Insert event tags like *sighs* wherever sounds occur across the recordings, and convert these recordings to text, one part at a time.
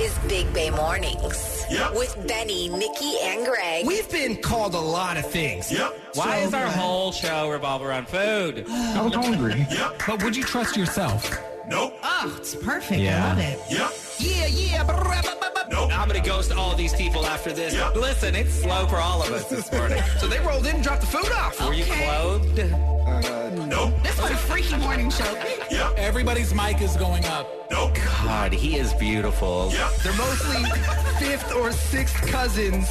is Big Bay Mornings Yep. with Benny, Nikki, and Greg. We've been called a lot of things. Yep. Why So is our glad. whole show revolve around food? *gasps* I was hungry. Yep. But would you trust yourself? Nope. Oh, it's perfect. Yeah. I love it. Yep. Yeah, yeah. Nope. I'm gonna ghost all these people after this. Yep. Listen, it's slow for all of us this morning. *laughs* So they rolled in and dropped the food off. Were you Okay. clothed? Uh, nope. This was a freaky morning show. Yep. Everybody's mic is going up. Nope. God, he is beautiful. Yep. They're mostly fifth or sixth cousins.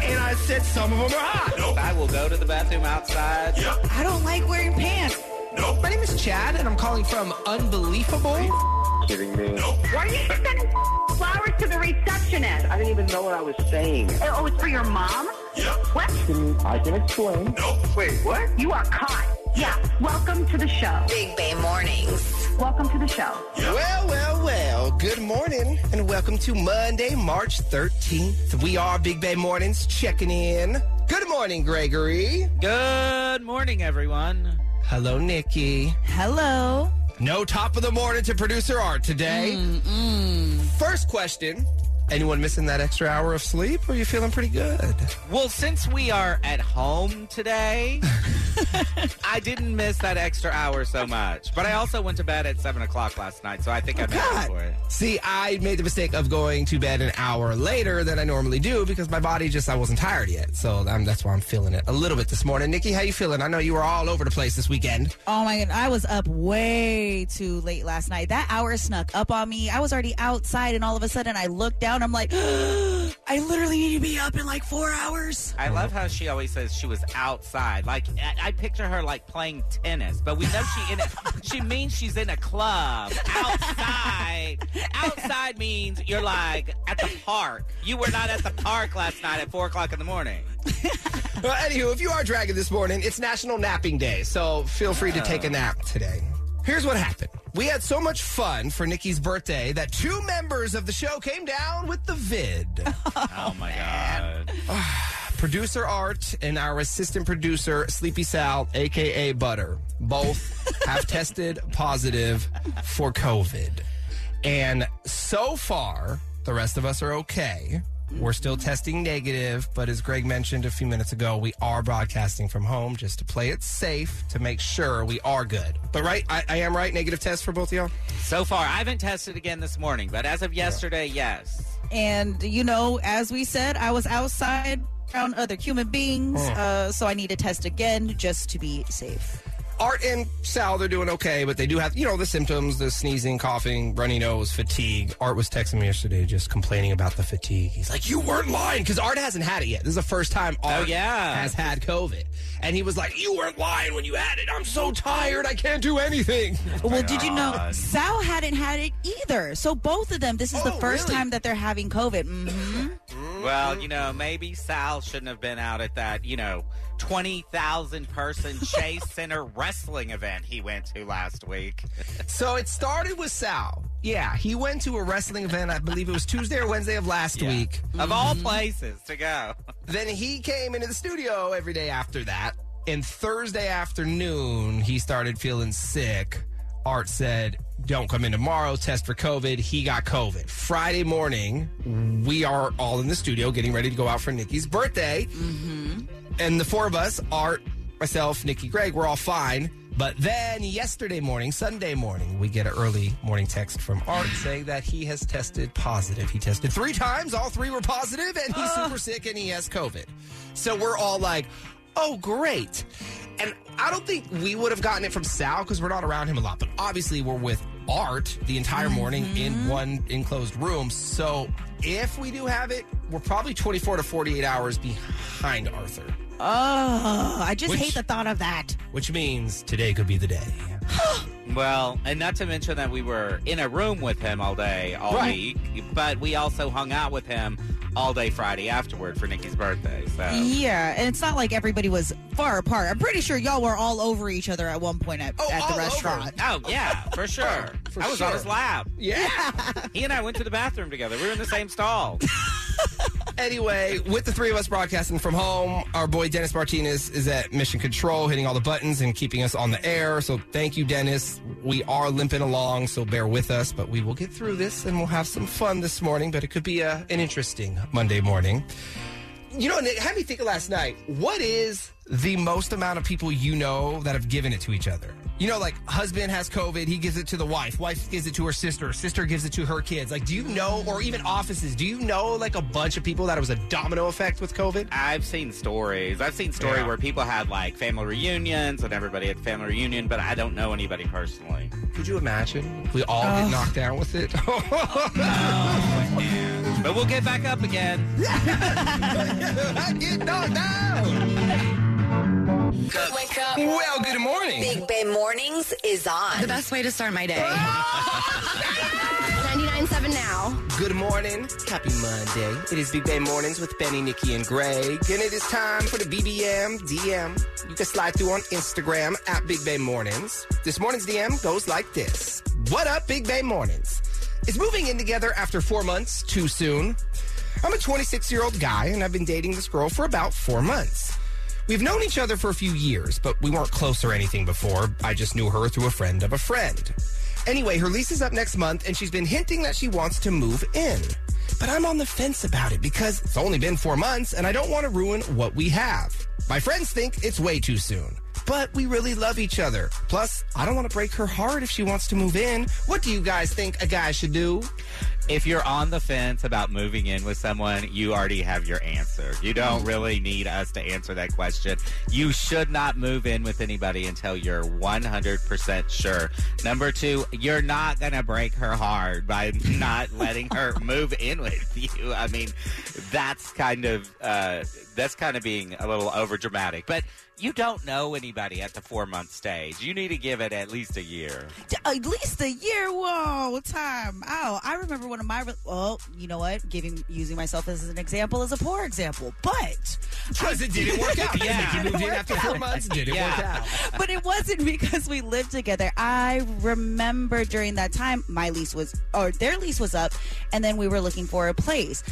And I said some of them are hot. Nope. I will go to the bathroom outside. Yep. I don't like wearing pants. Nope. My name is Chad, and I'm calling from Unbelievable. Nope. Why are you sending *laughs* flowers to the receptionist? I didn't even know what I was saying. Oh, oh it's for your mom? Yep. What? I can explain. Nope. Wait, what? You are caught. Yeah. Welcome to the show. Big Bay Mornings. Welcome to the show. Well, well, well. Good morning, and welcome to Monday, March 13th. We are Big Bay Mornings checking in. Good morning, Gregory. Good morning, everyone. Hello, Nikki. Hello. No top of the morning to producer Art today. First question. Anyone missing that extra hour of sleep, or are you feeling pretty good? Well, since we are at home today, *laughs* I didn't miss that extra hour so much. But I also went to bed at 7 o'clock last night, so I think I made up for it. See, I made the mistake of going to bed an hour later than I normally do because my body just I wasn't tired yet. So um, that's why I'm feeling it a little bit this morning. Nikki, how you feeling? I know you were all over the place this weekend. Oh my god, I was up way too late last night. That hour snuck up on me. I was already outside, and all of a sudden, I looked down. I'm like, *gasps* I literally need to be up in like four hours. I love how she always says she was outside. Like I, I picture her like playing tennis, but we know she in a, *laughs* she means she's in a club outside. outside means you're like at the park. You were not at the park last night at four o'clock in the morning. *laughs* Well, anywho, if you are dragging this morning, it's National Napping Day, so feel free to take a nap today. Here's what happened. We had so much fun for Nikki's birthday that two members of the show came down with the vid. *laughs* Oh, oh my god! *sighs* producer Art and our assistant producer Sleepy Sal, aka Butter, both *laughs* have tested positive for COVID. And so far, the rest of us are okay. We're still testing negative, but as Greg mentioned a few minutes ago, we are broadcasting from home just to play it safe to make sure we are good. But right, I, I am right. Negative test for both of y'all. So far, I haven't tested again this morning, but as of yesterday, yes. And you know, as we said, I was outside around other human beings, uh, so I need to test again just to be safe. Art and Sal, they're doing okay, but they do have, you know, the symptoms the sneezing, coughing, runny nose, fatigue. Art was texting me yesterday just complaining about the fatigue. He's like, You weren't lying because Art hasn't had it yet. This is the first time Art Oh, yeah. has had COVID. And he was like, You weren't lying when you had it. I'm so tired. I can't do anything. *laughs* Well, did you know Sal hadn't had it either? So both of them, this is the Oh, first really? time that they're having COVID. hmm *laughs* Well, you know, maybe Sal shouldn't have been out at that, you know, 20,000 person *laughs* Chase Center wrestling event he went to last week. So it started with Sal. Yeah, he went to a wrestling event, I believe it was Tuesday or Wednesday of last Yeah. week. Of all mm-hmm. places to go. Then he came into the studio every day after that. And Thursday afternoon, he started feeling sick. Art said, Don't come in tomorrow, test for COVID. He got COVID. Friday morning, we are all in the studio getting ready to go out for Nikki's birthday. Mm-hmm. And the four of us, Art, myself, Nikki, Greg, we're all fine. But then yesterday morning, Sunday morning, we get an early morning text from Art saying that he has tested positive. He tested three times, all three were positive, and he's super sick and he has COVID. So we're all like, oh, great. And I don't think we would have gotten it from Sal because we're not around him a lot. But obviously, we're with Art the entire morning in mm-hmm. one enclosed room. So if we do have it, we're probably 24 to 48 hours behind Arthur, Oh, I just Which- hate the thought of that. which means today could be the day. *gasps* Well, and not to mention that we were in a room with him all day, all Right. week, but we also hung out with him all day Friday afterward for Nikki's birthday. So Yeah, and it's not like everybody was far apart. I'm pretty sure y'all were all over each other at one point at, Oh, at all the over. restaurant. Oh yeah, for *laughs* sure. For I was on his lap. Yeah. He and I went to the bathroom together. We were in the same stall. *laughs* *laughs* Anyway, with the three of us broadcasting from home, our boy Dennis Martinez is at mission control, hitting all the buttons and keeping us on the air. So thank you, Dennis. We are limping along, so bear with us, but we will get through this and we'll have some fun this morning. But it could be a, an interesting Monday morning. You know, Nick, had me think of last night. What is the most amount of people you know that have given it to each other? You know, like husband has COVID, he gives it to the wife, wife gives it to her sister, sister gives it to her kids. Like, do you know, or even offices, do you know like a bunch of people that it was a domino effect with COVID? I've seen stories. I've seen stories Yeah. where people had like family reunions and everybody had family reunion, but I don't know anybody personally. Could you imagine? if We all get knocked down with it. *laughs* But we'll get back up again. I *laughs* get knocked down. Wake up. Well, good morning. Big Bay Mornings is on. The best way to start my day. *laughs* 99.7 now. Good morning. Happy Monday. It is Big Bay Mornings with Benny, Nikki, and Greg. And it is time for the BBM DM. You can slide through on Instagram at Big Bay Mornings. This morning's DM goes like this What up, Big Bay Mornings? Is moving in together after four months too soon? I'm a 26 year old guy, and I've been dating this girl for about four months. We've known each other for a few years, but we weren't close or anything before. I just knew her through a friend of a friend. Anyway, her lease is up next month, and she's been hinting that she wants to move in. But I'm on the fence about it because it's only been four months, and I don't want to ruin what we have. My friends think it's way too soon. But we really love each other. Plus, I don't want to break her heart if she wants to move in. What do you guys think a guy should do? If you're on the fence about moving in with someone, you already have your answer. You don't really need us to answer that question. You should not move in with anybody until you're 100% sure. Number two, you're not going to break her heart by *laughs* not letting her move in with *laughs* you. I mean, that's kind of uh, that's kind of being a little over dramatic. But you don't know anybody at the four month stage. You need to give it at least a year. At least a year. Whoa, time Oh, I remember one of my. re- Well, you know what? Giving using myself as an example is a poor example, but Because it didn't work *laughs* out. Yeah. Nikki moved in after four *laughs* months. Didn't Yeah. work out. but it wasn't because we lived together. I remember during that time, my lease was, or their lease was up, and then we were looking for a place.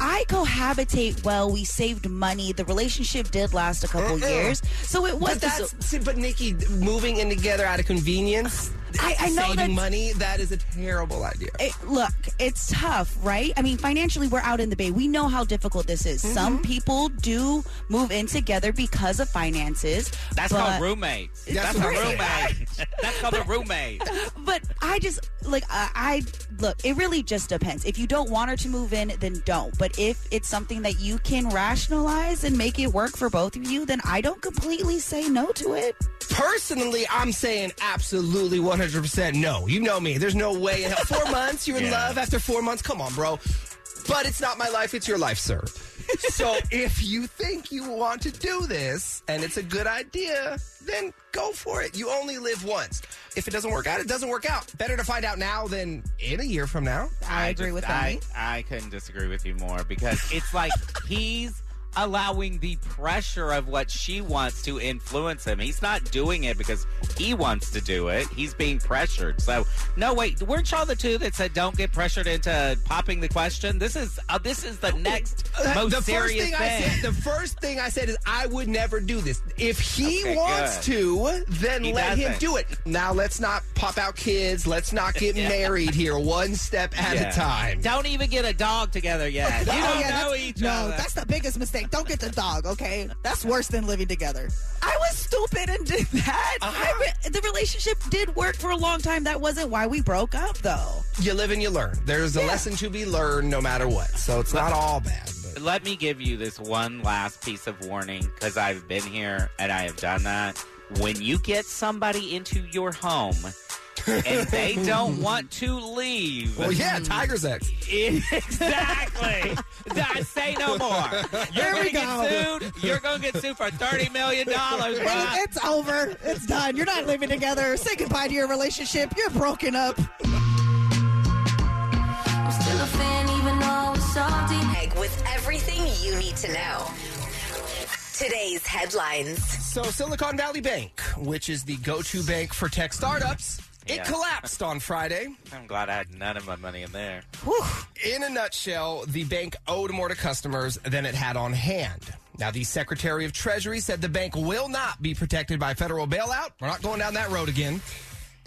I cohabitate well. We saved money. The relationship did last a couple Uh-uh. years, so it was. But that's see, but Nikki moving in together out of convenience, I- I know saving money. That is a terrible idea. it, look, it's tough, right? I mean, financially, we're out in the bay. We know how difficult this is. Mm-hmm. Some people do move in together because of finances. That's but- called roommates. That's That's, a roommate. *laughs* That's called a roommate. But I just like I, I look. It really just depends. If you don't want her to move in, then don't. But if it's something that you can rationalize and make it work for both of you, then I don't completely say no to it. Personally, I'm saying absolutely 100% no. You know me. There's no way in hell. Four *laughs* months, you're in Yeah. love after four months. Come on, bro. But it's not my life, it's your life, sir. *laughs* so if you think you want to do this and it's a good idea, then go for it. You only live once. If it doesn't work out, it doesn't work out. Better to find out now than in a year from now. I, agree just- with I, that. I couldn't disagree with you more because it's like *laughs* he's allowing the pressure of what she wants to influence him. He's not doing it because he wants to do it. He's being pressured. So no, wait, weren't y'all the two that said don't get pressured into popping the question? This is uh, this is the next most the first serious thing, I thing. said, the first thing I said is I would never do this. If he Okay, wants good. to, then He let him doesn't. do it. Now let's not pop out kids. Let's not get *laughs* Yeah. married here, one step at Yeah. a time. Don't even get a dog together yet. *laughs* You Oh, don't yeah, know each no, other. that's the biggest mistake. Don't get the dog, okay? That's worse than living together. I was stupid and did that. Uh-huh. Re- the relationship did work for a long time. That wasn't why we broke up, though. You live and you learn. There's a lesson to be learned no matter what. So it's not all bad. But Let me give you this one last piece of warning because I've been here and I have done that. When you get somebody into your home and they *laughs* don't want to leave, well, yeah, Tiger's X. exactly. *laughs* I say no more. You're There we gonna get sued. You're gonna get sued for thirty million dollars, bro. it's over. It's done. You're not living together. Say goodbye to your relationship. You're broken up. I'm still a fan even though it's salty. Egg with everything you need to know. Today's headlines. So Silicon Valley Bank, which is the go-to bank for tech startups, It Yeah. collapsed on Friday. *laughs* I'm glad I had none of my money in there. In a nutshell, the bank owed more to customers than it had on hand. Now, the Secretary of Treasury said the bank will not be protected by federal bailout. We're not going down that road again.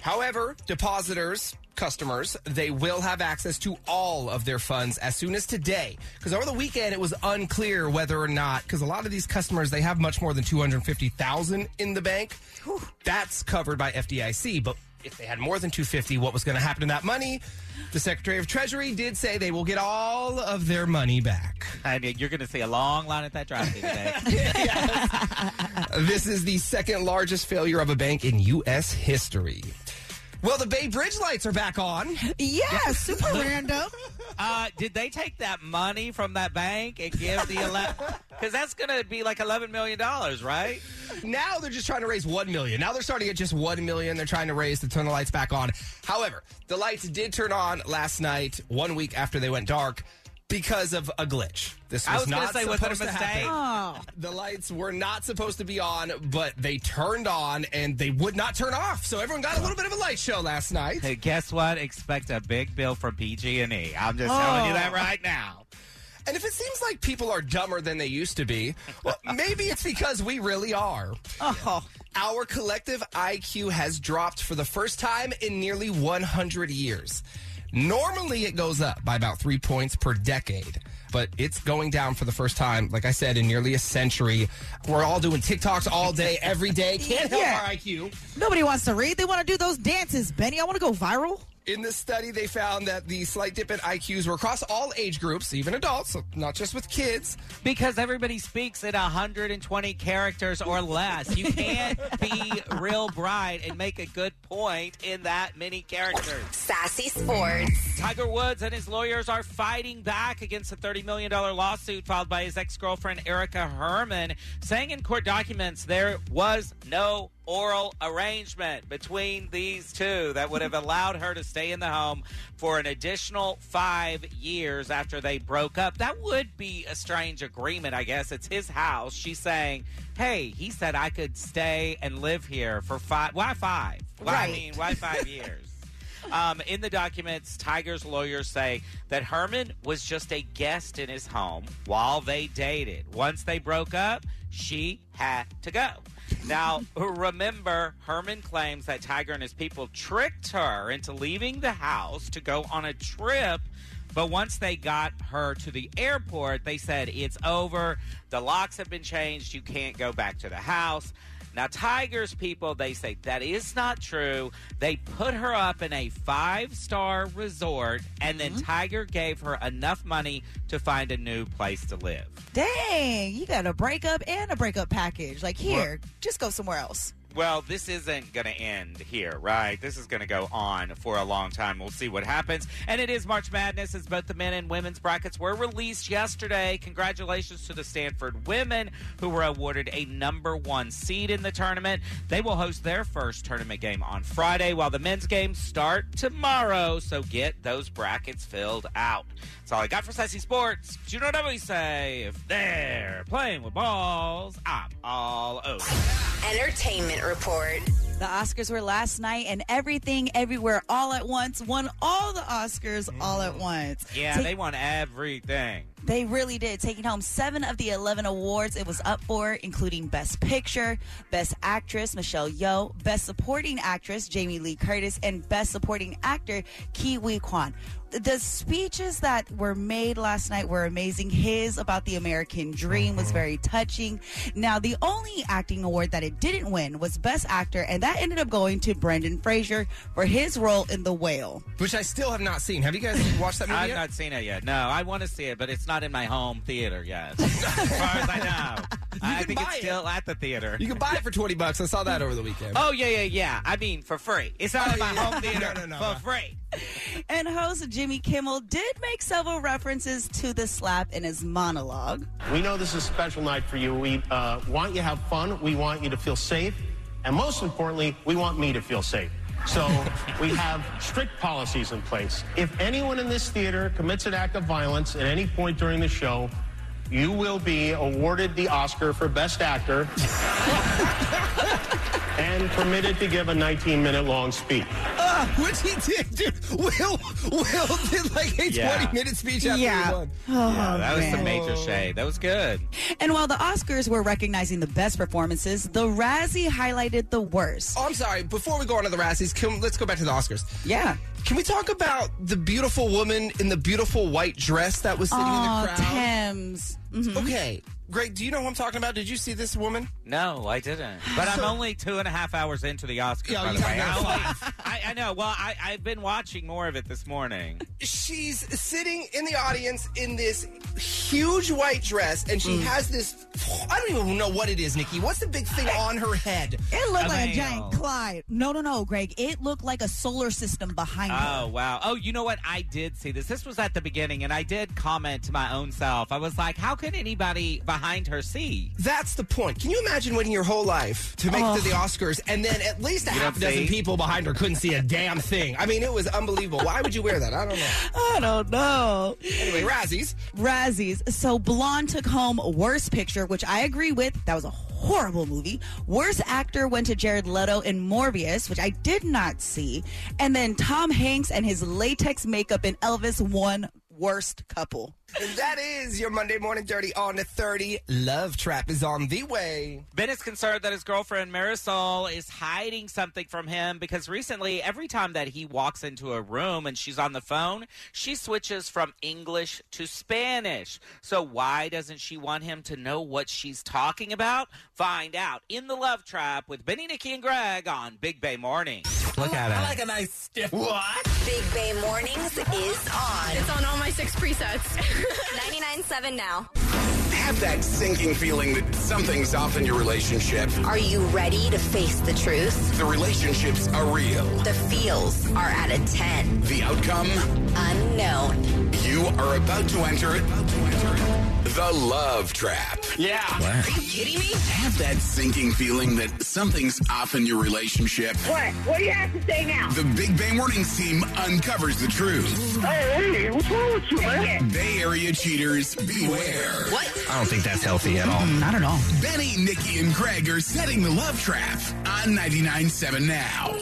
However, depositors, customers, they will have access to all of their funds as soon as today. Because over the weekend, it was unclear whether or not, because a lot of these customers, they have much more than 250000 in the bank. That's covered by FDIC. But if they had more than 250 what was going to happen to that money? The Secretary of Treasury did say they will get all of their money back. And you're going to see a long line at that drive-thru today. *laughs* *laughs* This is the second largest failure of a bank in U.S. history. Well, the Bay Bridge lights are back on. Yeah, super *laughs* random. Uh, did they take that money from that bank and give the eleven? Because *laughs* that's going to be like eleven million dollars, right? Now they're just trying to raise 1 million. Now they're starting at just 1 million. They're trying to raise to turn the lights back on. However, the lights did turn on last night, one week after they went dark, because of a glitch. This was, I was not say, was a supposed to happen. Oh. The lights were not supposed to be on, but they turned on and they would not turn off. So everyone got a little bit of a light show last night. Hey, guess what? Expect a big bill from PG&E. I'm just telling you that oh. right now. And if it seems like people are dumber than they used to be, well, *laughs* maybe it's because we really are. Oh. Our collective IQ has dropped for the first time in nearly 100 years. Normally, it goes up by about three points per decade, but it's going down for the first time, like I said, in nearly a century. We're all doing TikToks all day, every day. *laughs* Can't help Yeah. our IQ. Nobody wants to read. They want to do those dances, Benny. I want to go viral. In this study, they found that the slight dip in IQs were across all age groups, even adults, so not just with kids. Because everybody speaks in 120 characters or less. You *laughs* can't be real bright and make a good point in that many characters. Sassy Sports. Tiger Woods and his lawyers are fighting back against a $30 million lawsuit filed by his ex girlfriend, Erica Herman, saying in court documents there was no oral arrangement between these two that would have allowed her to stay in the home for an additional five years after they broke up. That would be a strange agreement, I guess. It's his house. She's saying, hey, he said I could stay and live here for five. Why five? Why, I mean, why five years? *laughs* Um, in the documents, Tiger's lawyers say that Herman was just a guest in his home while they dated. Once they broke up, she had to go. Now, *laughs* remember, Herman claims that Tiger and his people tricked her into leaving the house to go on a trip. But once they got her to the airport, they said, It's over. The locks have been changed. You can't go back to the house. Now, Tiger's people, they say that is not true. They put her up in a five star resort, and then mm-hmm. Tiger gave her enough money to find a new place to live. Dang, you got a breakup and a breakup package. Like, here, just go somewhere else. Well, this isn't going to end here, right? This is going to go on for a long time. We'll see what happens. And it is March Madness as both the men and women's brackets were released yesterday. Congratulations to the Stanford women who were awarded a number one seed in the tournament. They will host their first tournament game on Friday, while the men's games start tomorrow. So get those brackets filled out. That's all I got for Sassy Sports. But you know what we say? If they're playing with balls, I'm all over. Entertainment Report. The Oscars were last night, and everything, everywhere, all at once won all the Oscars all at mm. once. Yeah, Take- they won everything. They really did, taking home seven of the 11 awards it was up for, including Best Picture, Best Actress, Michelle Yeoh, Best Supporting Actress, Jamie Lee Curtis, and Best Supporting Actor, Ke Huy Quan. The speeches that were made last night were amazing. His about the American dream was mm-hmm. very touching. Now, the only acting award that it didn't win was Best Actor, and that ended up going to Brendan Fraser for his role in The Whale. Which I still have not seen. Have you guys watched that *laughs* movie I've yet? not seen it yet. No, I want to see it, but it's not in my home theater yet. *laughs* as far as I know. I can think buy it's it. still at the theater. You can buy it for 20 bucks. I saw that over the weekend. Oh, yeah, yeah, yeah. I mean, for free. It's not Oh, in my yeah. home *laughs* theater No, no, no, for free. And host Jimmy Kimmel did make several references to the slap in his monologue. We know this is a special night for you. We uh, want you to have fun. We want you to feel safe. And most importantly, we want me to feel safe. So we have strict policies in place. If anyone in this theater commits an act of violence at any point during the show, you will be awarded the Oscar for Best Actor *laughs* and permitted to give a 19 minute long speech. What he did, dude? Will Will did like a Yeah. twenty minute speech after Yeah. he won. Oh, Yeah, that was the man. major shade. That was good. And while the Oscars were recognizing the best performances, the Razzie highlighted the worst. Oh, I'm sorry. Before we go on to the Razzies, can, let's go back to the Oscars. Yeah. Can we talk about the beautiful woman in the beautiful white dress that was sitting in Oh, the crowd? Thames. Mhm. Okay, Greg, do you know who I'm talking about? Did you see this woman? No, I didn't. But I'm only two and a half hours into the Oscars. Yeah, by the way. I, I, I know. Well, I, I've been watching more of it this morning. She's sitting in the audience in this huge white dress, and she mm. has this. I don't even know what it is, Nikki. What's the big thing on her head? It looked A like a giant Clyde. No, no, no, Greg. It looked like a solar system behind her. Oh wow! Oh, you know what? I did see this. This was at the beginning, and I did comment to my own self. I was like, "How could anybody behind her see?" That's the point. Can you imagine waiting your whole life to make it to the Oscars, and then at least a You half a dozen see? people behind her couldn't see a damn thing? I mean, it was unbelievable. Why would you wear that? I don't know. *laughs* I don't know. Anyway, Razzies. Razzies. So Blonde took home Worst Picture, which I agree with. That was a horrible movie. Worst Actor went to Jared Leto in Morbius, which I did not see. And then Tom Hanks and his latex makeup in Elvis won Worst Couple. And that is your Monday Morning Dirty on the 30. Love Trap is on the way. Ben is concerned that his girlfriend Marisol is hiding something from him because recently, every time that he walks into a room and she's on the phone, she switches from English to Spanish. So, why doesn't she want him to know what she's talking about? Find out in the Love Trap with Benny, Nikki, and Greg on Big Bay Morning. Look at it. I like a nice stiff. What? Big Bay Mornings is on. It's on all my six presets. *laughs* 99.7 now. Have that sinking feeling that something's off in your relationship. Are you ready to face the truth? The relationships are real. The feels are at a 10. The outcome, Unknown. you are about to enter it. The Love Trap. Yeah. Are you kidding me? Have that sinking feeling that something's off in your relationship. What? What do you have to say now? The Big Bay Mornings team uncovers the truth. Oh, hey, what's wrong with you, man? Bay Area cheaters, beware. What? I don't think that's healthy at all. Not at all. Benny, Nikki, and Greg are setting the Love Trap on 99.7 now.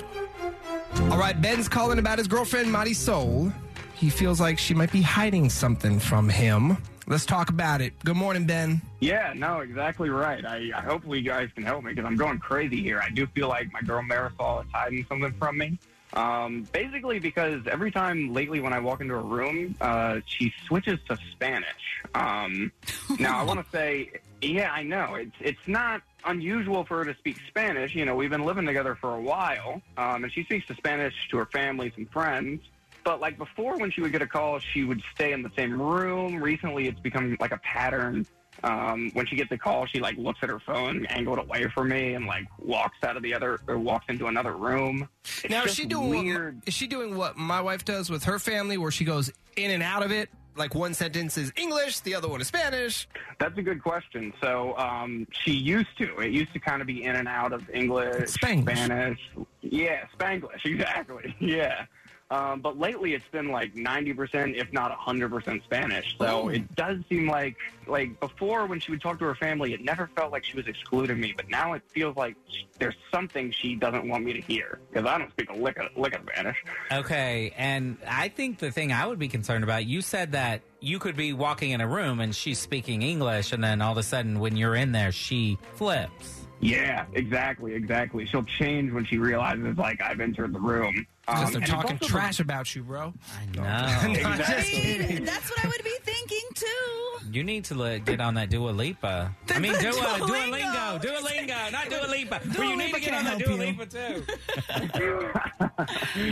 All right, Ben's calling about his girlfriend, Marisol. He feels like she might be hiding something from him. Let's talk about it. Good morning, Ben. Yeah, no, exactly right. I, I hopefully you guys can help me because I'm going crazy here. I do feel like my girl Marisol is hiding something from me. Um, basically, because every time lately when I walk into a room, uh, she switches to Spanish. Um, now I want to say, yeah, I know it's it's not unusual for her to speak Spanish. You know, we've been living together for a while, um, and she speaks to Spanish to her families and friends. But like before, when she would get a call, she would stay in the same room. Recently, it's become like a pattern. Um, when she gets a call, she like looks at her phone, angled away from me, and like walks out of the other or walks into another room. It's now, is she doing weird. What, is she doing what my wife does with her family, where she goes in and out of it? Like one sentence is English, the other one is Spanish. That's a good question. So um, she used to. It used to kind of be in and out of English, Spanglish. Spanish. Yeah, Spanglish, *laughs* exactly. Yeah. Um, but lately, it's been like 90%, if not 100% Spanish. So it does seem like, like before when she would talk to her family, it never felt like she was excluding me. But now it feels like there's something she doesn't want me to hear because I don't speak a lick of, lick of Spanish. Okay, and I think the thing I would be concerned about, you said that you could be walking in a room and she's speaking English, and then all of a sudden when you're in there, she flips. Yeah, exactly, exactly. She'll change when she realizes like I've entered the room. Because Um, they're talking also the- trash about you, bro. No. I'm just Exactly. kidding. That's what I would be thinking too. You need to let, get on that Dua Lipa. I mean, the Dua, Duolingo. Duolingo. Duolingo, not Dua Lipa. Well, you need to get on can't that Dua you. Lipa,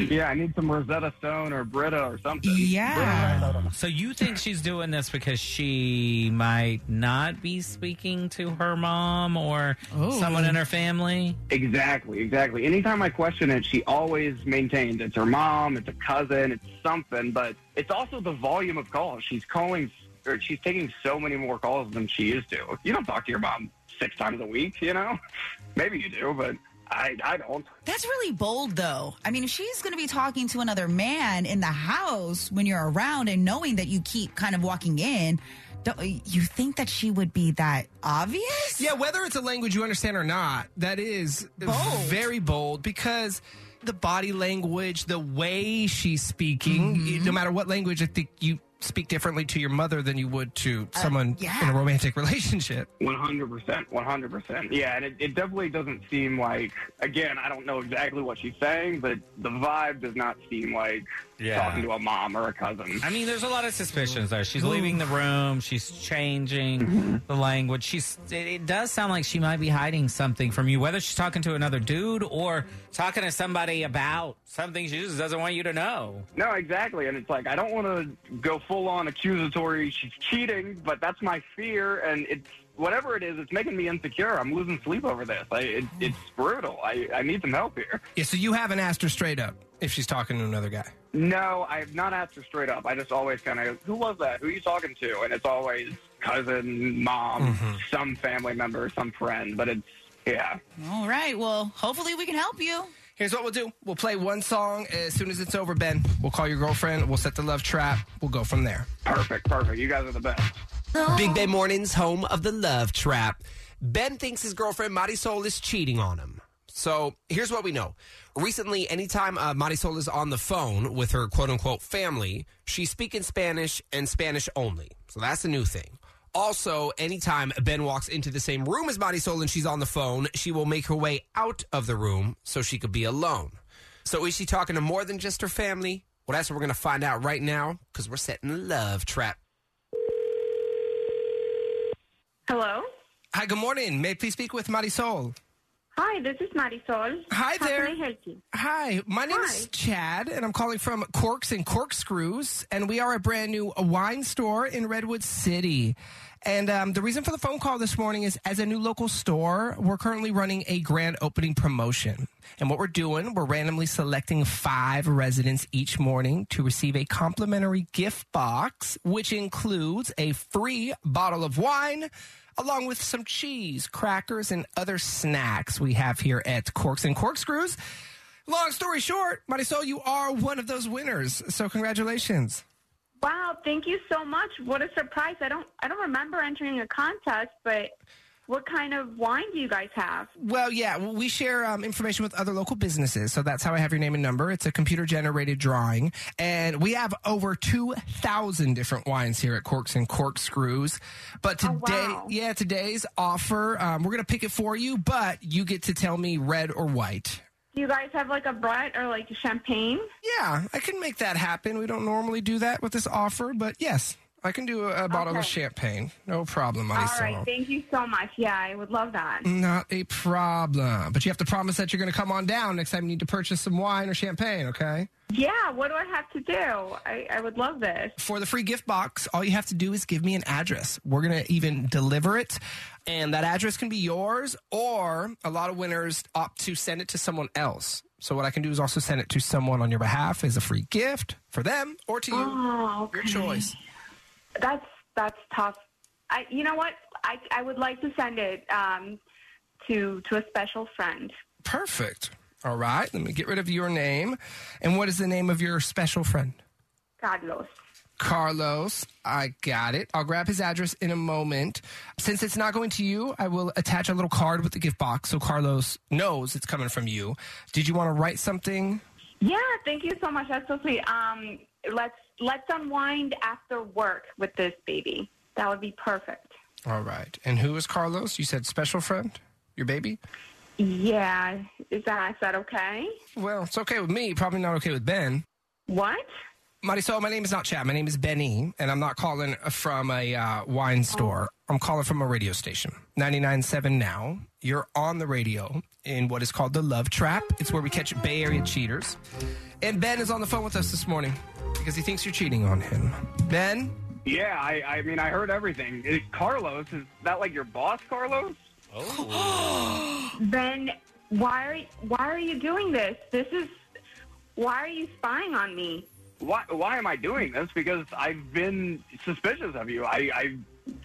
too. *laughs* yeah, I need some Rosetta Stone or Brita or something. Yeah. So you think she's doing this because she might not be speaking to her mom or Oh. someone in her family? Exactly, exactly. Anytime I question it, she always maintains it's her mom, it's a cousin, it's something, but it's also the volume of calls. She's calling, or she's taking so many more calls than she used to. You don't talk to your mom six times a week, you know? *laughs* Maybe you do, but I, I don't. That's really bold, though. I mean, if she's going to be talking to another man in the house when you're around and knowing that you keep kind of walking in, don't, you think that she would be that obvious? Yeah, whether it's a language you understand or not, that is Bold. very bold because the body language, the way she's speaking. Mm-hmm. No matter what language, I think you speak differently to your mother than you would to uh, someone in a romantic *laughs* relationship. One hundred percent, one hundred percent. Yeah, and it, it definitely doesn't seem like. Again, I don't know exactly what she's saying, but the vibe does not seem like Yeah. talking to a mom or a cousin. I mean, there's a lot of suspicions there. She's mm-hmm. leaving the room. She's changing mm-hmm. the language. She's. It, it does sound like she might be hiding something from you, whether she's talking to another dude or talking to somebody about something she just doesn't want you to know. No, exactly. And it's like, I don't want to go full on accusatory, she's cheating, but that's my fear. And it's whatever it is, it's making me insecure. I'm losing sleep over this. I, it, it's brutal. I, I need some help here. Yeah, so you haven't asked her straight up if she's talking to another guy. No, I have not asked her straight up. I just always kind of, who was that? Who are you talking to? And it's always cousin, mom, mm-hmm. some family member, some friend. But it's, yeah. All right. Well, hopefully we can help you. Here's what we'll do. We'll play one song. As soon as it's over, Ben, we'll call your girlfriend. We'll set the love trap. We'll go from there. Perfect, perfect. You guys are the best. Big Bay Mornings, home of the love trap. Ben thinks his girlfriend Marisol is cheating on him. So here's what we know. Recently, anytime uh, Marisol is on the phone with her quote unquote family, she's speaking Spanish and Spanish only. So that's a new thing. Also, anytime Ben walks into the same room as Marisol and she's on the phone, she will make her way out of the room so she could be alone. So is she talking to more than just her family? Well, that's what we're going to find out right now because we're setting the love trap. Hello. Hi, good morning. May I please speak with Marisol? Hi, this is Marisol. Hi How there. can I help you? Hi, my name is Chad, and I'm calling from Corks and Corkscrews, and we are a brand new wine store in Redwood City. And um, the reason for the phone call this morning is as a new local store, we're currently running a grand opening promotion. And what we're doing, we're randomly selecting five residents each morning to receive a complimentary gift box, which includes a free bottle of wine along with some cheese, crackers, and other snacks we have here at Corks and Corkscrews. Long story short, Marisol, you are one of those winners. So congratulations. Wow, thank you so much. What a surprise. I don't I don't remember entering a contest, but what kind of wine do you guys have? Well, yeah, we share um, information with other local businesses. So that's how I have your name and number. It's a computer generated drawing. And we have over 2,000 different wines here at Corks and Corkscrews. But today, yeah, today's offer, um, we're going to pick it for you, but you get to tell me red or white. Do you guys have like a bright or like champagne? Yeah, I can make that happen. We don't normally do that with this offer, but yes, I can do a, a bottle of champagne. No problem, All right, thank you so much. Yeah, I would love that. Not a problem. But you have to promise that you're going to come on down next time you need to purchase some wine or champagne, okay? Yeah, what do I have to do? I, I would love this. For the free gift box, all you have to do is give me an address. We're going to even deliver it, and that address can be yours, or a lot of winners opt to send it to someone else. So what I can do is also send it to someone on your behalf as a free gift for them or to you. Oh, okay. Your choice. That's that's tough. I you know what? I I would like to send it um to to a special friend. Perfect. All right, let me get rid of your name. And what is the name of your special friend? Carlos. Carlos, I got it. I'll grab his address in a moment. Since it's not going to you, I will attach a little card with the gift box so Carlos knows it's coming from you. Did you want to write something? Yeah, thank you so much. That's so sweet. Um, let's let's unwind after work with this baby. That would be perfect. All right. And who is Carlos? You said special friend? Your baby? Yeah, is that is that okay? Well, it's okay with me. Probably not okay with Ben. What? Marisol, my name is not Chad. My name is Benny, and I'm not calling from a uh, wine store. I'm calling from a radio station, 99.7 now. You're on the radio in what is called the Love Trap. It's where we catch Bay Area cheaters. And Ben is on the phone with us this morning because he thinks you're cheating on him. Ben? Yeah, I, I mean, I heard everything. Is Carlos, is that like your boss, Carlos? Oh. *gasps* ben, why are why are you doing this? This is why are you spying on me? Why, why am I doing this? Because I've been suspicious of you. I, I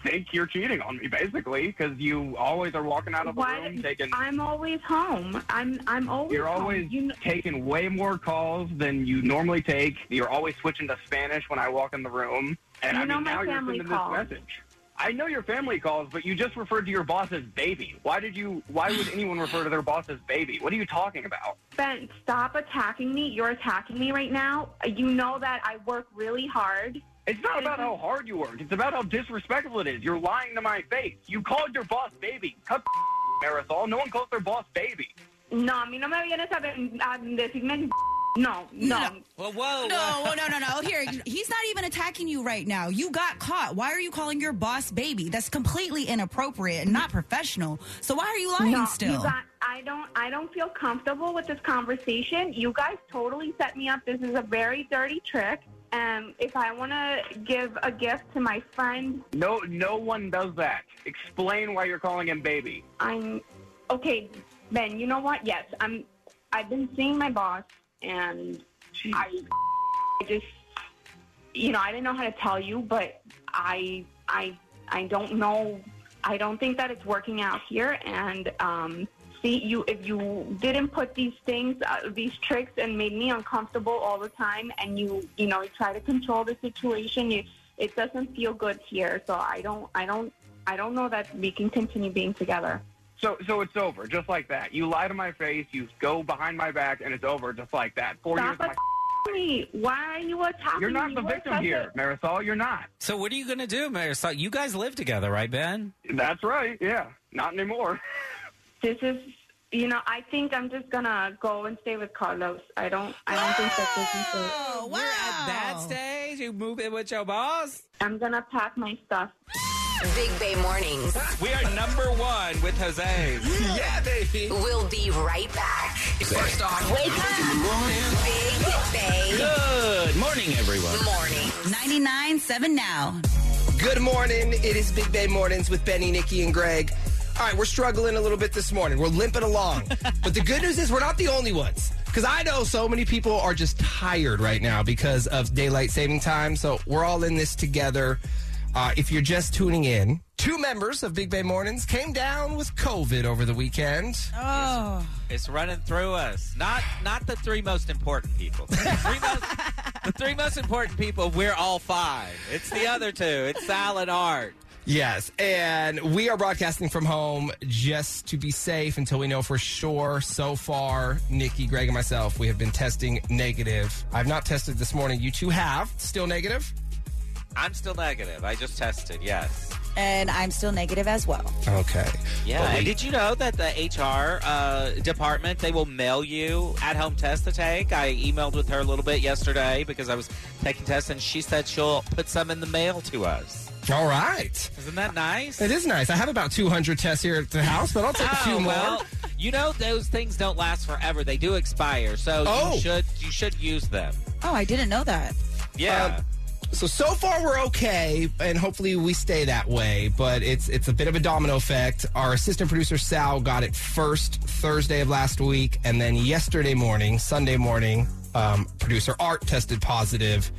think you're cheating on me, basically, because you always are walking out of the What? room taking. I'm always home. I'm I'm always You're always You kn- taking way more calls than you normally take. You're always switching to Spanish when I walk in the room. And You I know mean, my now you're sending calls. this message. I know your family calls, but you just referred to your boss as baby. Why did you? Why would *sighs* anyone refer to their boss as baby? What are you talking about? Ben, stop attacking me. You're attacking me right now. You know that I work really hard. It's not about mm-hmm. how hard you work. It's about how disrespectful it is. You're lying to my face. You called your boss baby. Cut the *laughs* Marisol. No one calls their boss baby. No, a mí no me vienes a, a decirme. *laughs* No, no. Well, whoa. No, no, no, no. Here, he's not even attacking you right now. You got caught. Why are you calling your boss baby? That's completely inappropriate and not professional. So why are you lying no, still? You got, I don't. I don't feel comfortable with this conversation. You guys totally set me up. This is a very dirty trick. Um, if I want to give a gift to my friend, No, no one does that. Explain why you're calling him baby. I'm okay. Ben, you know what? Yes, I'm. I've been seeing my boss, and I, I just, you know, I didn't know how to tell you, but I, I, I don't know. I don't think that it's working out here, and um, see, you if you didn't put these things, uh, these tricks, and made me uncomfortable all the time, and you, you know, try to control the situation. You, it doesn't feel good here, so I don't, I don't, I don't know that we can continue being together. So, so it's over, just like that. You lie to my face. You go behind my back, and it's over, just like that. Four years. Stop Of my, me. Why are you attacking me? you're not me? the You victim such a- here, Marisol. You're not. So what are you going to do, Marisol? You guys live together, right, Ben? That's right. Yeah, not anymore. *laughs* This is, you know, I think I'm just gonna go and stay with Carlos. I don't, I don't think that this is. Oh, We're at that stage. You move in with your boss. I'm gonna pack my stuff. Big Bay Mornings. We are number one with Jose. Yeah, baby. We'll be right back. First off, Wake up. Big Bay Good morning, everyone. Good morning. 99.7 now. Good morning. It is Big Bay Mornings with Benny, Nikki, and Greg. All right, we're struggling a little bit this morning. We're limping along. *laughs* but the good news is we're not the only ones. Because I know so many people are just tired right now because of daylight saving time. So we're all in this together. Uh, if you're just tuning in, two members of Big Bay Mornings came down with COVID over the weekend. Oh. It's running through us. Not not the three most important people. The three most, the three most important people, we're all fine. It's the other two. It's Sal and Art. Yes, and we are broadcasting from home just to be safe until we know for sure. So far, Nikki, Greg, and myself, we have been testing negative. I've not tested this morning. You two have. Still negative? I'm still negative. I just tested, yes. And I'm still negative as well. Okay. Yeah, we- and did you know that the HR uh, department they will mail you at-home test to take? I emailed with her a little bit yesterday because I was taking tests, and she said she'll put some in the mail to us. All right. Isn't that nice? It is nice. I have about 200 tests here at the house, but I'll take a few Oh, more. well, you know those things don't last forever. They do expire, so Oh. you should you should use them. Oh, I didn't know that. Yeah. Um, so so far we're okay, and hopefully we stay that way. But it's it's a bit of a domino effect. Our assistant producer Sal got it first Thursday of last week, and then yesterday morning, Sunday morning, um, producer Art tested positive,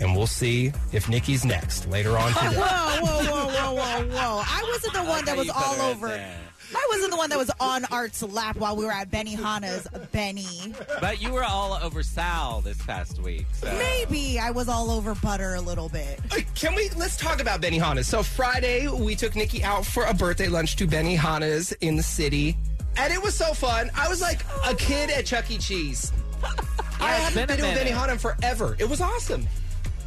and we'll see if Nikki's next later on Whoa, today. whoa, whoa, whoa, whoa, whoa. whoa. I wasn't the one that was all over. I wasn't the one that was on Art's lap while we were at Benihana's Benny. But you were all over Sal this past week. So. Maybe I was all over butter a little bit. Uh, Can we let's talk about Benihana's? So Friday we took Nikki out for a birthday lunch to Benihana's in the city, and it was so fun. I was like a kid at Chuck E. Cheese. *laughs* I haven't been been, to Benny minute. Benihana in forever. It was awesome.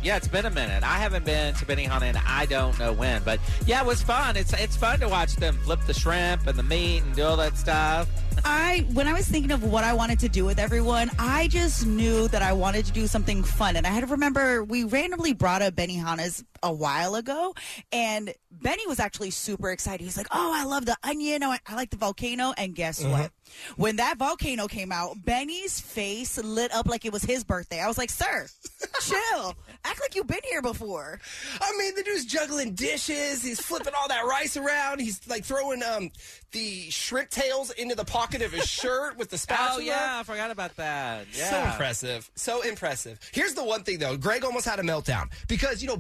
Yeah, it's been a minute. I haven't been to Benihana in I don't know when, but yeah, it was fun. It's it's fun to watch them flip the shrimp and the meat and do all that stuff. *laughs* I when I was thinking of what I wanted to do with everyone, I just knew that I wanted to do something fun. And I had to remember we randomly brought up Benihana's a while ago, and Benny was actually super excited. He's like, "Oh, I love the onion. Oh, I, I like the volcano." And guess Mhm. what? When that volcano came out, Benny's face lit up like it was his birthday. I was like, "Sir, *laughs* chill. Act like you've been here before." I mean, the dude's juggling dishes. He's flipping all that rice around. He's like throwing um the shrimp tails into the pocket of his shirt with the *laughs* spatula. Oh yeah, I forgot about that. Yeah. So impressive. So impressive. Here's the one thing though. Greg almost had a meltdown because you know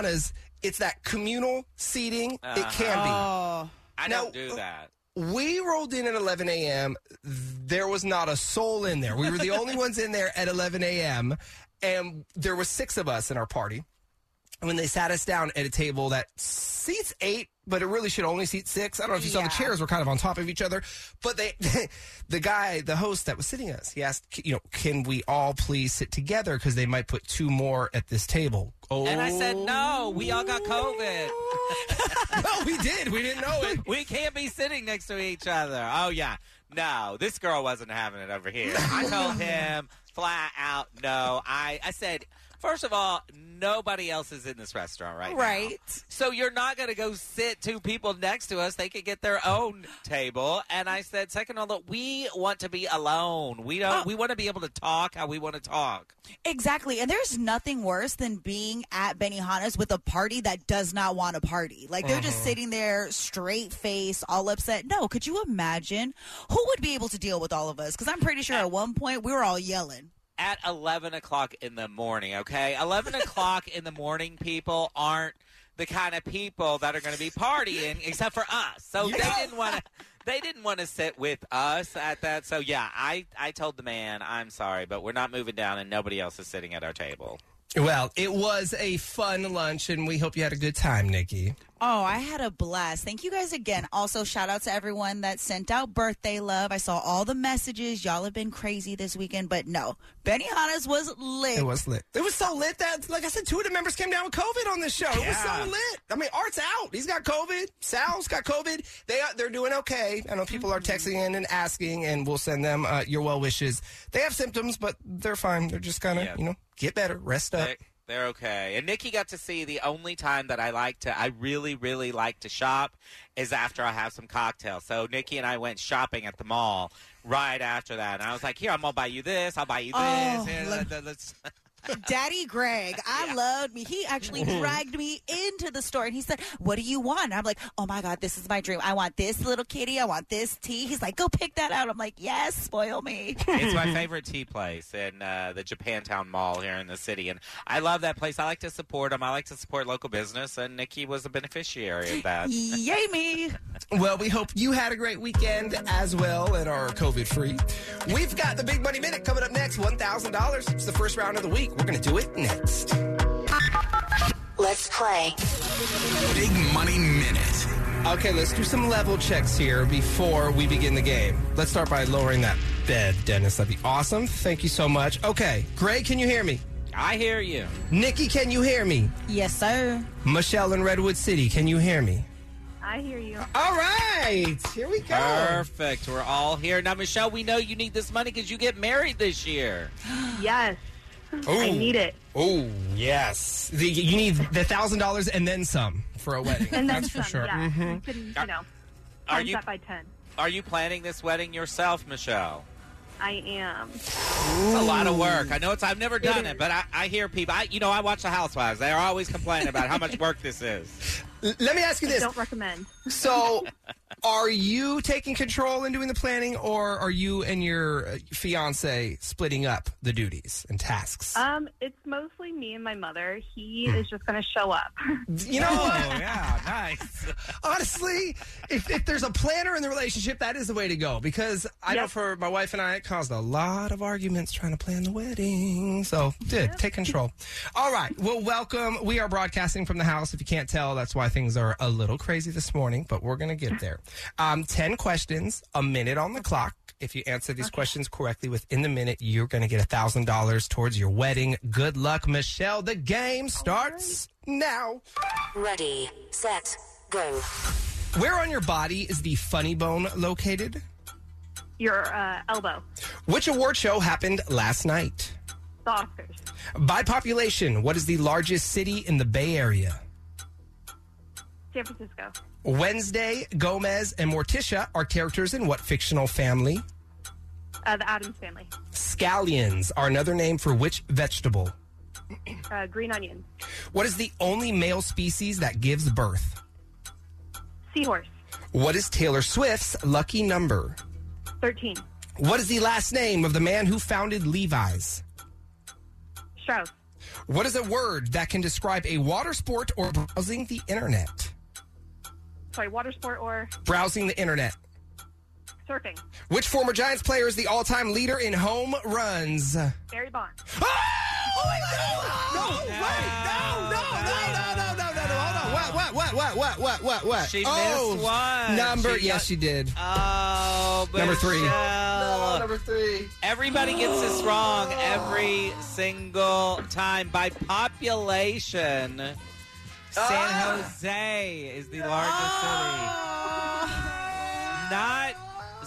Benihana's it's that communal seating. It can be. Uh-huh. Oh. I Now, don't do uh, that. We rolled in at 11 a.m. There was not a soul in there. We were the only *laughs* ones in there at 11 a.m. And there were six of us in our party. When they sat us down at a table that seats eight, but it really should only seat six. I don't know if you saw the chairs were kind of on top of each other, but they, *laughs* the guy, the host that was sitting us, he asked, you know, can we all please sit together because they might put two more at this table. Oh, And I said, no, we all got COVID. *laughs* no, we did. We didn't know it. We can't be sitting next to each other. Oh, yeah. No, this girl wasn't having it over here. I told *laughs* him flat out, no. I, I said, first of all, nobody else is in this restaurant right now. Right. So you're not going to go sit two people next to us. They could get their own table. And I said, second of all, we want to be alone. We don't. We want to be able to talk how we want to talk. Exactly. And there's nothing worse than being at Benihana's with a party that does not want to party. Like they're just Mhm. sitting there straight face, all upset. No, could you imagine who would be able to deal with all of us? Because I'm pretty sure at one point we were all yelling. At 11 o'clock in the morning, okay? 11 o'clock in the morning, people aren't the kind of people that are going to be partying, except for us. So they didn't want to. They didn't want to sit with us at that. So yeah, I I told the man, I'm sorry, but we're not moving down, and nobody else is sitting at our table. Well, it was a fun lunch, and we hope you had a good time, Nikki. Oh, I had a blast. Thank you guys again. Also, shout out to everyone that sent out birthday love. I saw all the messages. Y'all have been crazy this weekend, but no, Benihana's was lit. It was lit. It was so lit that, like I said, two of the members came down with COVID on this show. It was so lit. I mean, Art's out. He's got COVID. Sal's got COVID. They are, they're doing okay. I know people are texting in and asking, and we'll send them uh, your well wishes. They have symptoms, but they're fine. They're just kind of, Yeah. you know, get better, rest up. They, they're okay. And Nikki got to see the only time that I like to, I really, really like to shop is after I have some cocktails. So Nikki and I went shopping at the mall right after that. And I was like, here, I'm going to buy you this. I'll buy you this. Oh, Here, let- let's- Daddy Greg, I loved me. He actually dragged me into the store and he said, What do you want? And I'm like, Oh my God, this is my dream. I want this little kitty. I want this tea. He's like, Go pick that out. I'm like, Yes, spoil me. it's my favorite tea place in uh, the Japantown Mall here in the city. And I love that place. I like to support them. I like to support local business. And Nikki was a beneficiary of that. Yay, me. Well, we hope you had a great weekend as well and are COVID free. We've got the Big Money Minute coming up next $1,000. It's the first round of the week. We're going to do it next. Let's play. Big Money Minute. Okay, let's do some level checks here before we begin the game. Let's start by lowering that bed, Dennis. That'd be awesome. Thank you so much. Okay, Greg, can you hear me? I hear you. Nikki, can you hear me? Yes, sir. Michelle in Redwood City, can you hear me? I hear you. All right, here we go. Perfect. We're all here. Now, Michelle, we know you need this money because you get married this year. Yes. I Ooh. need it. Oh, yes. The, you need the $1,000 and then some for a wedding. And then That's some, for sure. Yeah. Mhm. You can, you know, Are you- that by 10. Are you planning this wedding yourself, Michelle? I am. It's a lot of work. I know it's. I've never done it, but I, I hear people. I, you know, I watch the Housewives. They're always complaining about how much work this is. *laughs* L- Let me ask you this. I Don't recommend. So, *laughs* are you taking control and doing the planning, or are you and your uh, fiance splitting up the duties and tasks? Um, it's mostly me and my mother. He is just going to show up. you know what? yeah, nice. *laughs* Honestly, if, if there's a planner in the relationship, that is the way to go. Because I know for my wife and I, it caused a lot of arguments trying to plan the wedding. So, did take control. All right. Well, welcome. We are broadcasting from the house. If you can't tell, that's why things are a little crazy this morning, but we're going to get there. Um, 10 questions, a minute on the clock. If you answer these questions correctly within the minute, you're going to get $1,000 towards your wedding. Good luck, Michelle. The game starts now. Ready, set, go. Where on your body is the funny bone located? Your uh, elbow. Which award show happened last night? The Oscars. By population, what is the largest city in the Bay Area? San Francisco. Wednesday, Gomez, and Morticia are characters in what fictional family? Uh, the Addams family. Scallions are another name for which vegetable? Uh, green onion. What is the only male species that gives birth? Seahorse. What is Taylor Swift's lucky number? 13. What is the last name of the man who founded Levi's? Strauss. What is a word that can describe a water sport or browsing the internet? Sorry, water sport or Browsing the internet. surfing. Which former Giants player is the all time leader in home runs? Barry Bonds. Oh, oh my God! No, no, wait, no, no, no, no. what, what, what, what, what, what? She oh, missed one. Number, She yes, got- she did. Oh, Number three. No, number three. Everybody gets this wrong every single time. By population, San Ah. Jose is the largest city. Not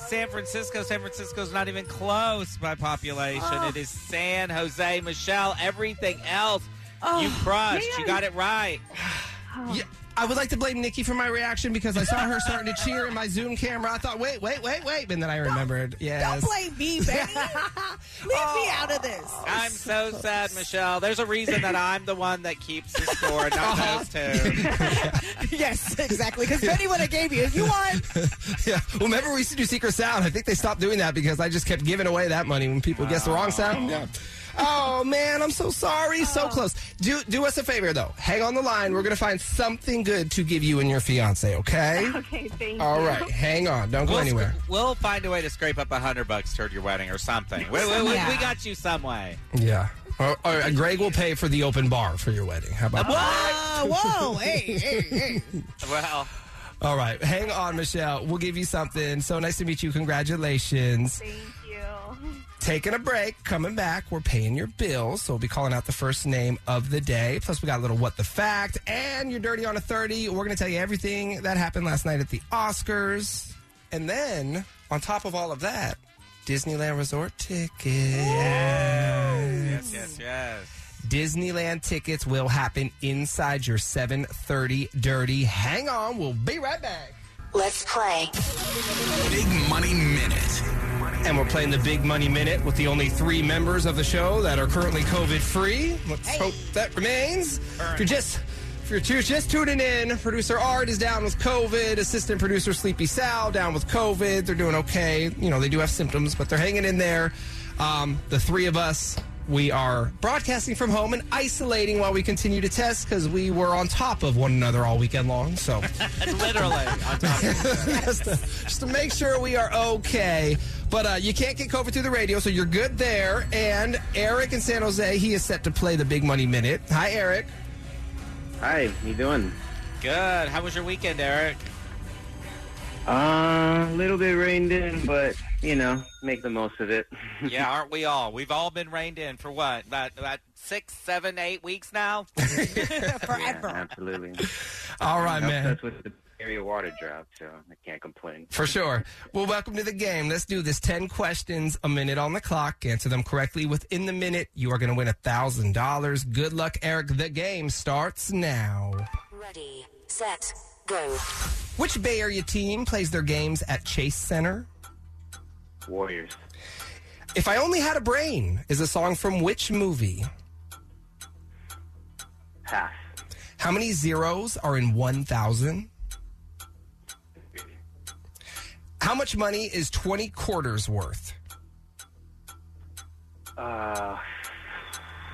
San Francisco. San Francisco's not even close by population. It is San Jose. Michelle, everything else you crushed. You got it right. Yeah, I would like to blame Nikki for my reaction because I saw her starting to cheer in my Zoom camera. I thought, wait, wait, wait, wait. And then I remembered. Yes. Don't blame me, Benny. *laughs* Leave me out of this. I'm so sad, Michelle. There's a reason that I'm the one that keeps the score, not *laughs* those two. *laughs* yes, exactly. Because Benny would have gave you if you won. yeah. Well, remember we used to do Secret Sound. I think they stopped doing that because I just kept giving away that money when people guess the wrong sound. Yeah. Oh man, I'm so sorry. So close. Do do us a favor though. Hang on the line. We're gonna find something good to give you and your fiance. Okay. *laughs* Okay, thank All you. right. Hang on. Don't go We'll, anywhere. we'll find a way to scrape up a hundred bucks toward your wedding or something. We, we, we, Yeah. we got you some way. Yeah. Or, or, uh, Greg will pay for the open bar for your wedding. How about that? Whoa, whoa, hey, hey, hey. *laughs* Well, All right. Hang on, Michelle. We'll give you something. So nice to meet you. Congratulations. Thank you. Taking a break, coming back. We're paying your bills. So we'll be calling out the first name of the day. Plus, we got a little what the fact. And you're dirty on a 30. We're going to tell you everything that happened last night at the Oscars. And then, on top of all of that, Disneyland Resort tickets. yes, yes, yes. Disneyland tickets will happen inside your 730 Dirty. Hang on. We'll be right back. Let's play. Big Money Minute. And we're playing the Big Money Minute with the only three members of the show that are currently COVID free. Let's hope that remains. If you're just if you're ju- just tuning in, producer Art is down with COVID. Assistant producer Sleepy Sal down with COVID. They're doing okay. You know they do have symptoms, but they're hanging in there. Um, the three of us. We are broadcasting from home and isolating while we continue to test because we were on top of one another all weekend long. So *laughs* Literally. On top of *laughs* just, to, just to make sure we are okay. But uh, you can't get COVID through the radio, so you're good there. And Eric in San Jose, he is set to play the Big Money Minute. Hi, Eric. Hi, how you doing? Good. How was your weekend, Eric? Uh, a little bit rained in, but you know, make the most of it. *laughs* Yeah, aren't we all? We've all been reined in for what? About, about six, seven, eight weeks now? *laughs* *laughs* Forever. Absolutely. All right, man. us with the area water drought, so I can't complain. For sure. Well, welcome to the game. Let's do this. 10 questions, a minute on the clock. Answer them correctly within the minute. You are going to win $1,000. Good luck, Eric. The game starts now. Ready, set, go. Which Bay Area team plays their games at Chase Center? Warriors. If I Only Had a Brain is a song from which movie? Pass. How many zeros are in 1,000? How much money is 20 quarters worth? Uh,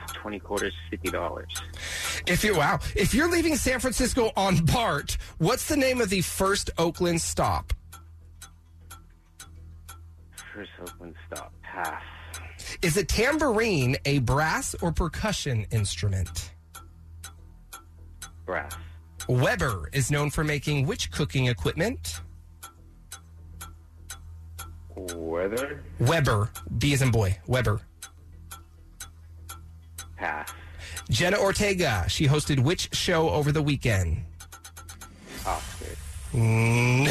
twenty quarters, fifty dollars. If you wow, if you're leaving San Francisco on BART, what's the name of the first Oakland stop? First Oakland stop. Pass. Is a tambourine a brass or percussion instrument? Brass. Weber is known for making which cooking equipment? Weather. Weber, B as in boy, Weber. Pass. Jenna Ortega, she hosted which show over the weekend? Oscar. Mm,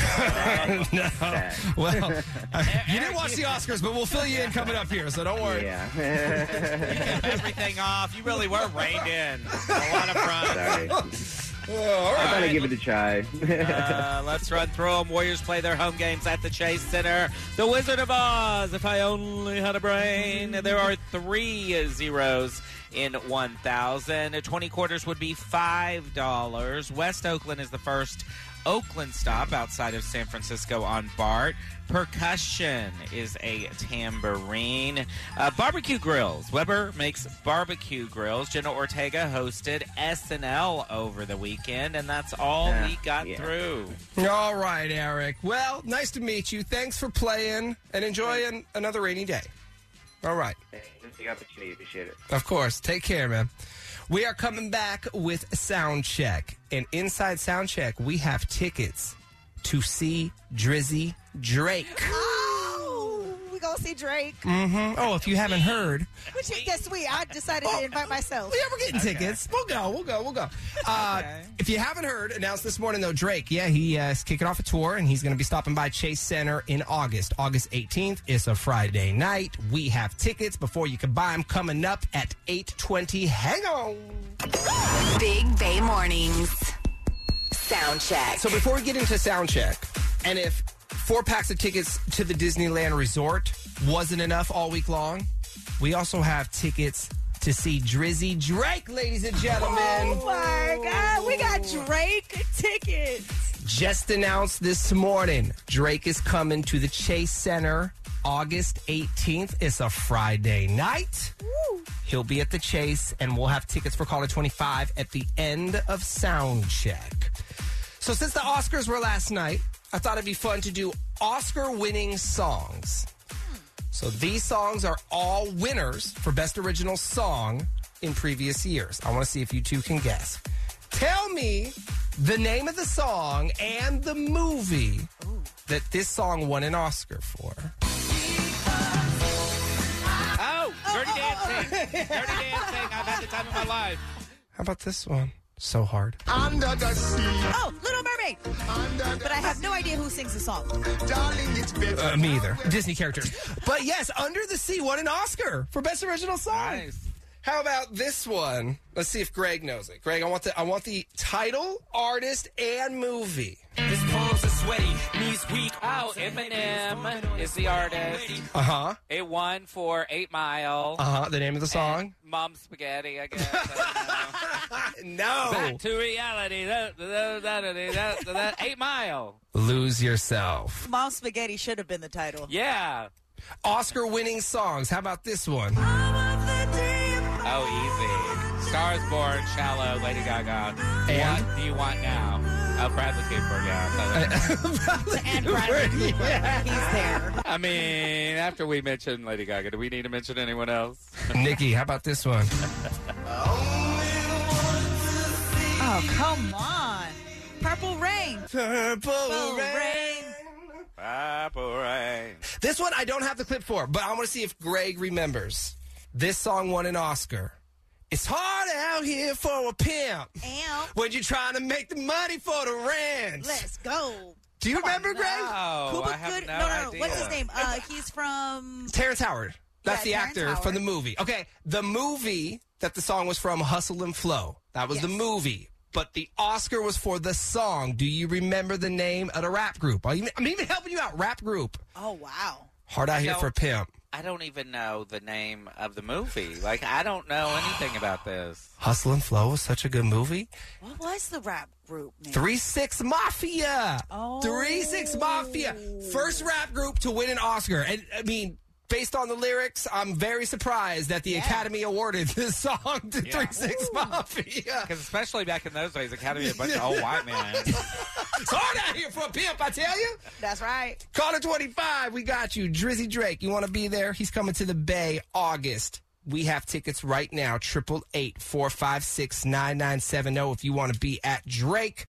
*laughs* no. Well, *laughs* uh, you didn't watch the Oscars, but we'll fill you in coming up here, so don't worry. Yeah. *laughs* you Kept everything off. You really were reined in. A lot of fun. Sorry. Oh, all I thought right. I'd give it a try. Uh, let's run through them. Warriors play their home games at the Chase Center. The Wizard of Oz. If I only had a brain. There are three zeros in 1,000. 20 quarters would be $5. West Oakland is the first Oakland stop outside of San Francisco on BART. Percussion is a tambourine. Uh, barbecue grills. Weber makes barbecue grills. Jenna Ortega hosted SNL over the weekend, and that's all Yeah, we got yeah. through. All right, Eric. Well, nice to meet you. Thanks for playing and enjoy an, another rainy day. All right. Thanks for the opportunity. Appreciate it. Of course. Take care, man. We are coming back with sound check. And inside sound check, we have tickets to see Drizzy Drake. Oh, we gonna see Drake. Mm-hmm. Oh, if you haven't heard, Which is guess we. I decided to invite myself. Yeah, we're getting tickets. We'll go. We'll go. We'll go. Uh, If you haven't heard, announced this morning though, Drake. Yeah, he uh, is kicking off a tour, and he's going to be stopping by Chase Center in August. August 18th. It's a Friday night. We have tickets before you can buy them coming up at 8:20. Hang on. Big Bay Mornings. Sound check. So before we get into sound check, and if four packs of tickets to the Disneyland Resort wasn't enough all week long, we also have tickets to see Drizzy Drake, ladies and gentlemen. Oh my God, we got Drake tickets. Just announced this morning, Drake is coming to the Chase Center August 18th. It's a Friday night. He'll be at the Chase, and we'll have tickets for Caller 25 at the end of sound check. So, since the Oscars were last night, I thought it'd be fun to do Oscar winning songs. So, these songs are all winners for Best Original Song in previous years. I want to see if you two can guess. Tell me the name of the song and the movie that this song won an Oscar for. Oh, Dirty Dancing. Dirty Dancing. I've had the time of my life. How about this one? So hard. Under the sea. Oh, Little Mermaid. But I have no idea who sings the song. Darling, it's better. Uh, me either. Disney characters. But yes, Under the Sea won an Oscar for Best Original Song. How about this one? Let's see if Greg knows it. Greg, I want the I want the title, artist, and movie. His palms are sweaty, knees weak. Oh, Eminem is the artist. Uh huh. It won for Eight Mile. Uh huh. The name of the song? Mom Spaghetti, I guess. *laughs* no. Back to reality. That, that, that, that, that, that, Eight Mile. Lose yourself. Mom Spaghetti should have been the title. Yeah. Oscar winning songs. How about this one? Oh, easy. Stars Born, Shallow, Lady Gaga. And? What do you want now? Oh, Bradley Cooper, *laughs* yeah. and Bradley Cooper. He's there. I mean, after we mentioned Lady Gaga, do we need to mention anyone else? *laughs* Nikki, how about this one? Oh, come on. Purple Rain. Purple Rain. Purple Rain. This one I don't have the clip for, but I want to see if Greg remembers. This song won an Oscar. It's hard out here for a pimp Amp. when you're trying to make the money for the rent. Let's go. Do you remember, Greg? No, Cuba I have Good- no, no, no, idea. What's his name? Uh, he's from. Terrence Howard. That's Yeah, the Terrence actor Howard. from the movie. Okay, the movie that the song was from, Hustle and Flow. That was the movie. But the Oscar was for the song. Do you remember the name of the rap group? I'm even, helping you out. Rap group. Oh wow. Hard out I here don't- for a pimp. I don't even know the name of the movie. Like, I don't know anything about this. *gasps* Hustle and Flow was such a good movie. What was the rap group name? Three Six Mafia. Oh. Three Six Mafia. First rap group to win an Oscar. And I mean, based on the lyrics, I'm very surprised that the Academy awarded this song to Yeah. Three Six Mafia. Because especially back in those days, Academy had a bunch of *laughs* old white men. It's hard out here for a pimp, I tell you. That's right. Caller 25, we got you. Drizzy Drake, you want to be there? He's coming to the Bay August. We have tickets right now, 888 456 9970 if you want to be at Drake.